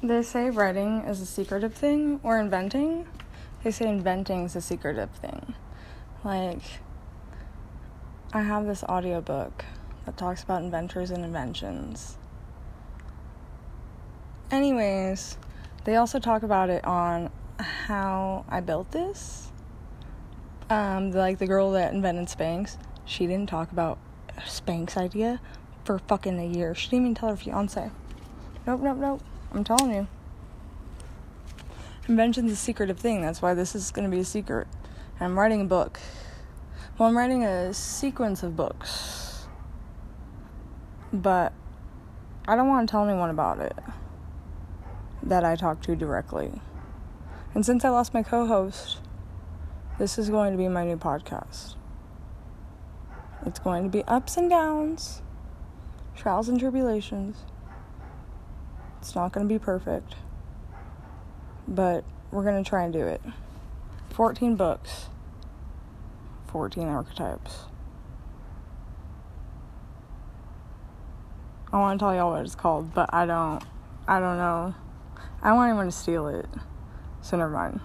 They say writing is a secretive thing or inventing. They say inventing is a secretive thing. Like, I have this audiobook that talks about inventors and inventions. Anyways, they also talk about it on how I built this. Um, like the girl that invented Spanx, she didn't talk about Spanx idea for fucking a year. She didn't even tell her fiance. Nope, nope, nope. I'm telling you. Invention's a secretive thing. That's why this is going to be a secret. And I'm writing a book. Well, I'm writing a sequence of books. But I don't want to tell anyone about it that I talk to directly. And since I lost my co host, this is going to be my new podcast. It's going to be ups and downs, trials and tribulations. It's not going to be perfect, but we're going to try and do it. 14 books, 14 archetypes. I want to tell y'all what it's called, but I don't. I don't know. I don't want anyone to steal it, so never mind.